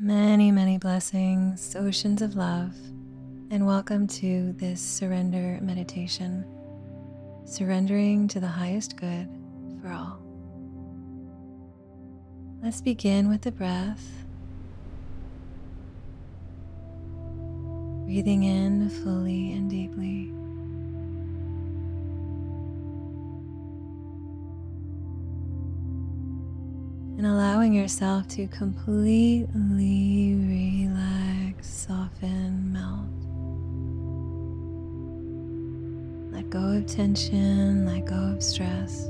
Many, many blessings, oceans of love, and welcome to this surrender meditation, surrendering to the highest good for all. Let's begin with the breath. Breathing in fully and deeply. And allowing yourself to completely relax, soften, melt. Let go of tension, let go of stress.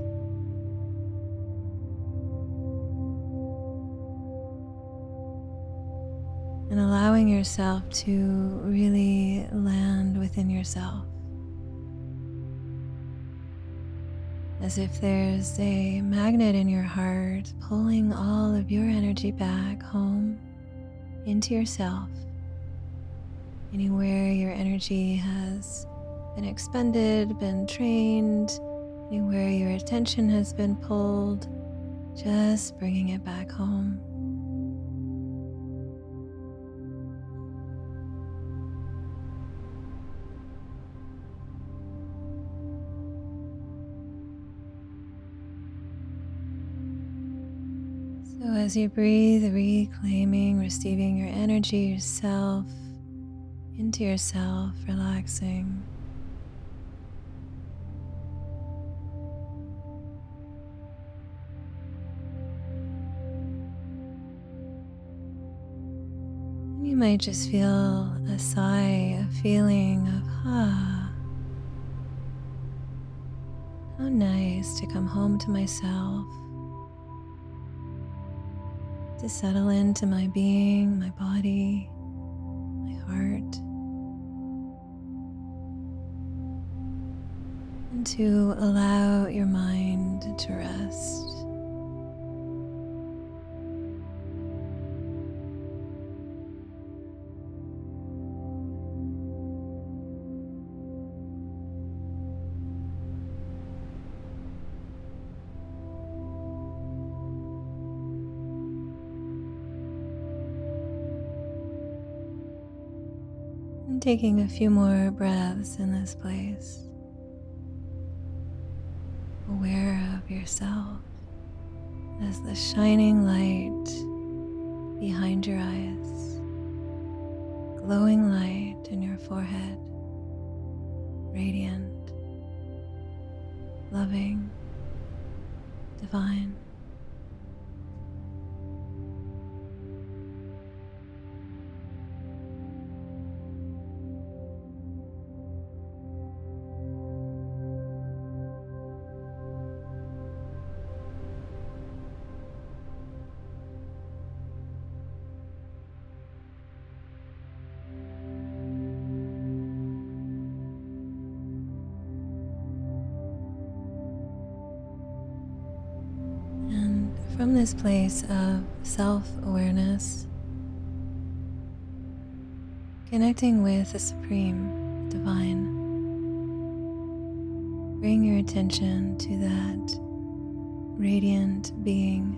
And allowing yourself to really land within yourself. As if there's a magnet in your heart pulling all of your energy back home into yourself. Anywhere your energy has been expended, been trained, anywhere your attention has been pulled, just bringing it back home. As you breathe, reclaiming, receiving your energy, yourself, into yourself, relaxing. You might just feel a sigh, a feeling of ah. How nice to come home to myself to settle into my being, my body, my heart, and to allow your mind to rest. And taking a few more breaths in this place, aware of yourself as the shining light behind your eyes, glowing light in your forehead, radiant, loving, divine. From this place of self awareness, connecting with the Supreme, Divine, bring your attention to that radiant being,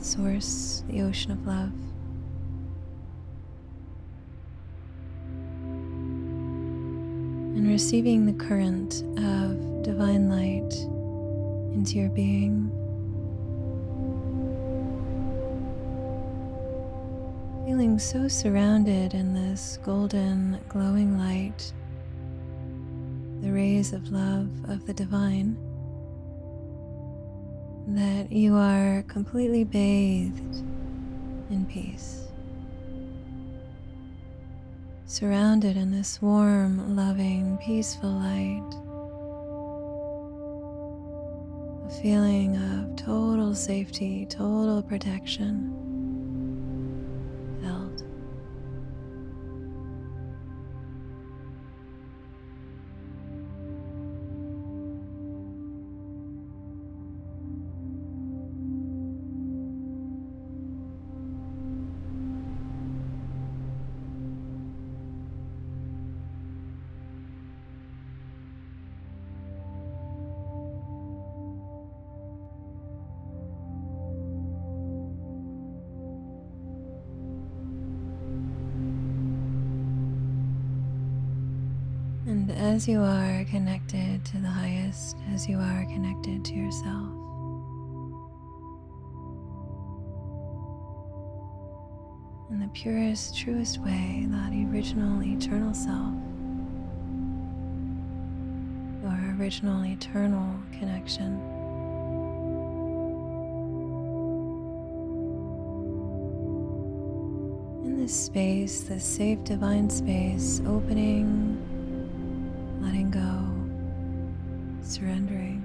Source, the ocean of love. And receiving the current of divine light into your being. Feeling so surrounded in this golden, glowing light, the rays of love of the divine, that you are completely bathed in peace. Surrounded in this warm, loving, peaceful light. Feeling of total safety, total protection. As you are connected to the highest, as you are connected to yourself. In the purest, truest way, that original, eternal self, your original, eternal connection. In this space, this safe divine space, opening letting go, surrendering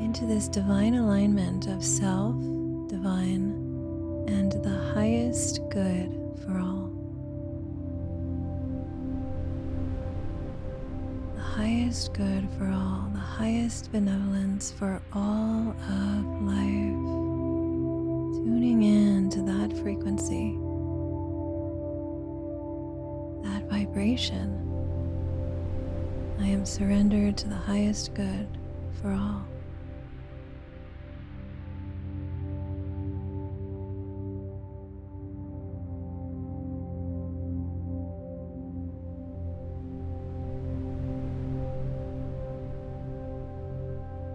into this divine alignment of self, divine, and the highest good for all. The highest good for all, the highest benevolence for all of life. Tuning in to that frequency, that vibration. I am surrendered to the highest good for all.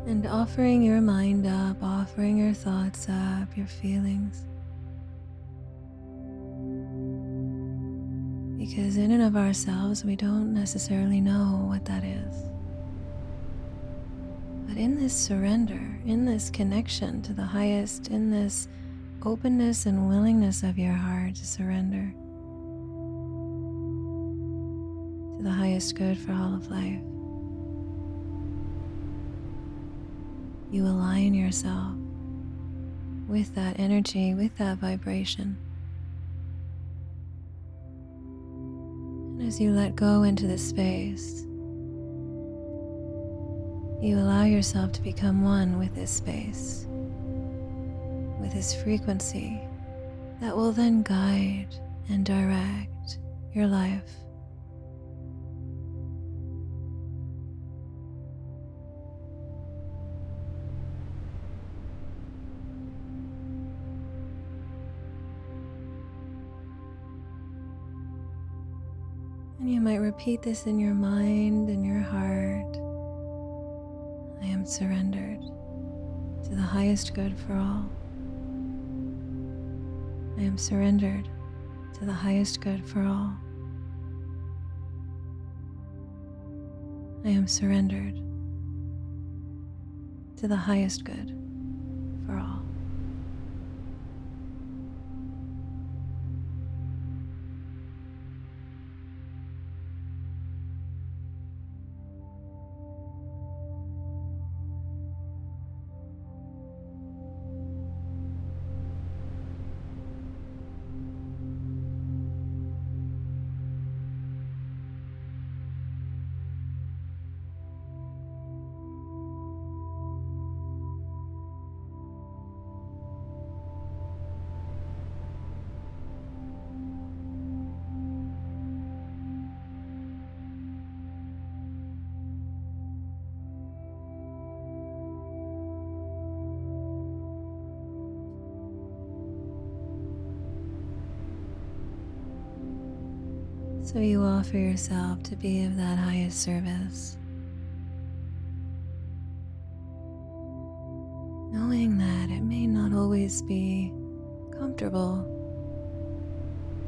And offering your mind up, offering your thoughts up, your feelings. Because in and of ourselves, we don't necessarily know what that is. But in this surrender, in this connection to the highest, in this openness and willingness of your heart to surrender to the highest good for all of life, you align yourself with that energy, with that vibration. As you let go into the space, you allow yourself to become one with this space, with this frequency that will then guide and direct your life. And you might repeat this in your mind and your heart. I am surrendered to the highest good for all. I am surrendered to the highest good for all. I am surrendered to the highest good for all. So you offer yourself to be of that highest service. Knowing that it may not always be comfortable.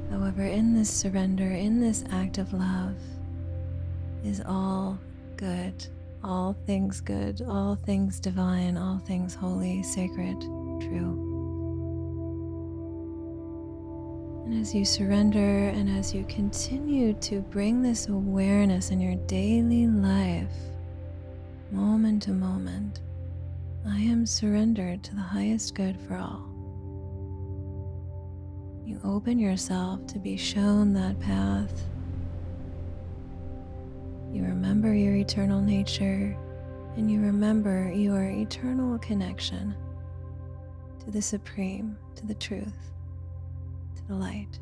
However, in this surrender, in this act of love, is all good, all things good, all things divine, all things holy, sacred, true. And as you surrender and as you continue to bring this awareness in your daily life, moment to moment, I am surrendered to the highest good for all. You open yourself to be shown that path. You remember your eternal nature and you remember your eternal connection to the Supreme, to the truth the light.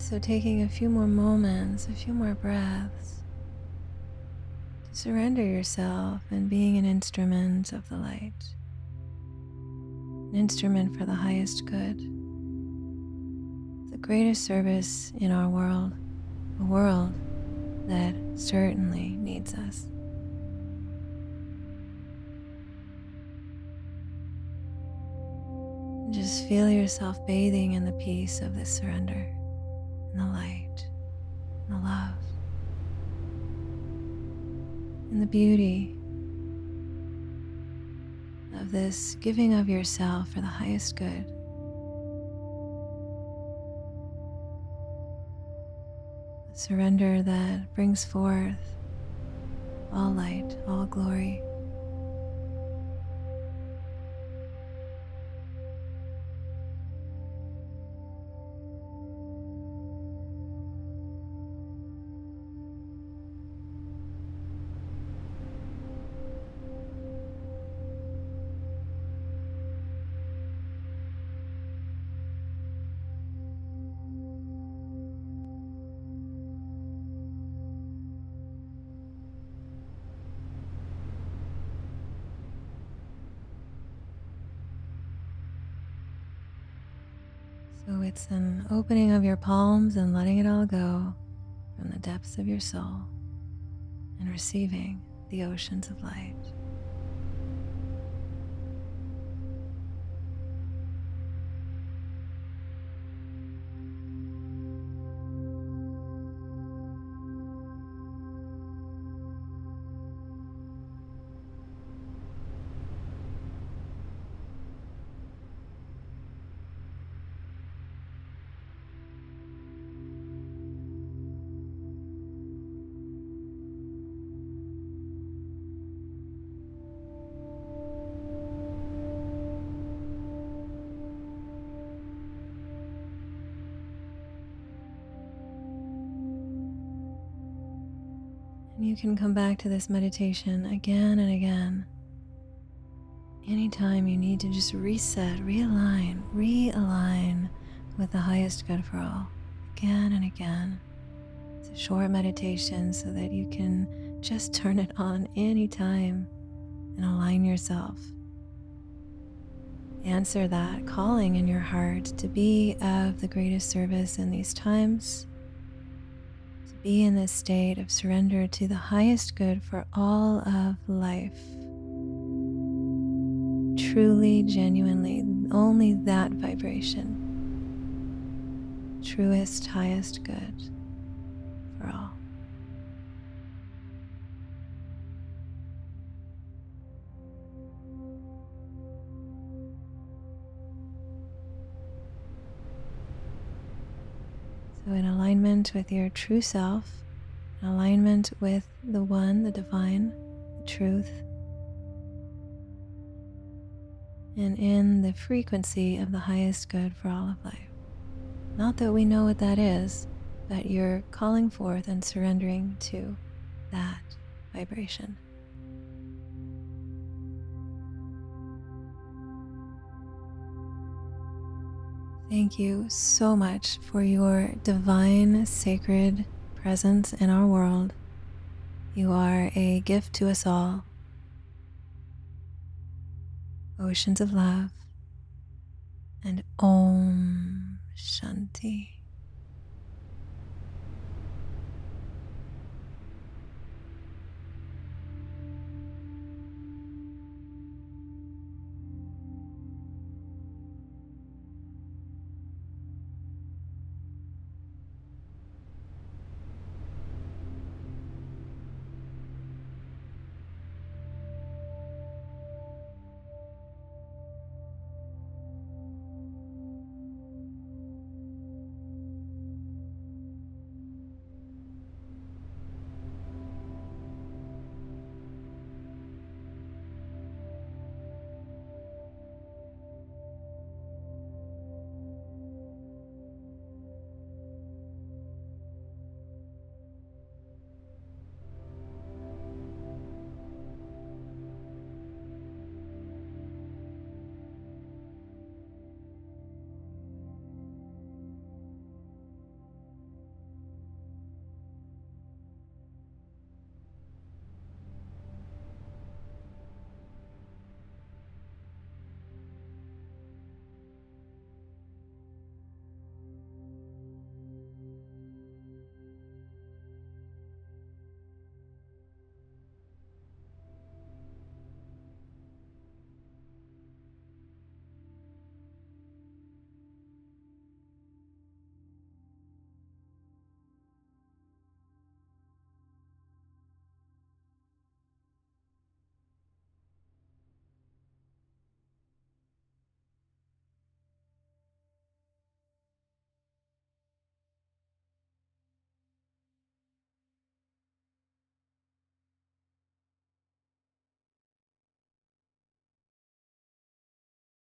so, taking a few more moments, a few more breaths surrender yourself and being an instrument of the light, an instrument for the highest good, the greatest service in our world, a world that certainly needs us. Just feel yourself bathing in the peace of this surrender in the light, in the love, in the beauty this giving of yourself for the highest good. A surrender that brings forth all light, all glory. So it's an opening of your palms and letting it all go from the depths of your soul and receiving the oceans of light. You can come back to this meditation again and again. Anytime you need to just reset, realign, realign with the highest good for all, again and again. It's a short meditation so that you can just turn it on anytime and align yourself. Answer that calling in your heart to be of the greatest service in these times be in this state of surrender to the highest good for all of life. Truly, genuinely, only that vibration. Truest, highest good for all. So, in alignment with your true self, in alignment with the One, the Divine, the Truth, and in the frequency of the highest good for all of life. Not that we know what that is, but you're calling forth and surrendering to that vibration. Thank you so much for your divine, sacred presence in our world. You are a gift to us all. Oceans of love and Om Shanti.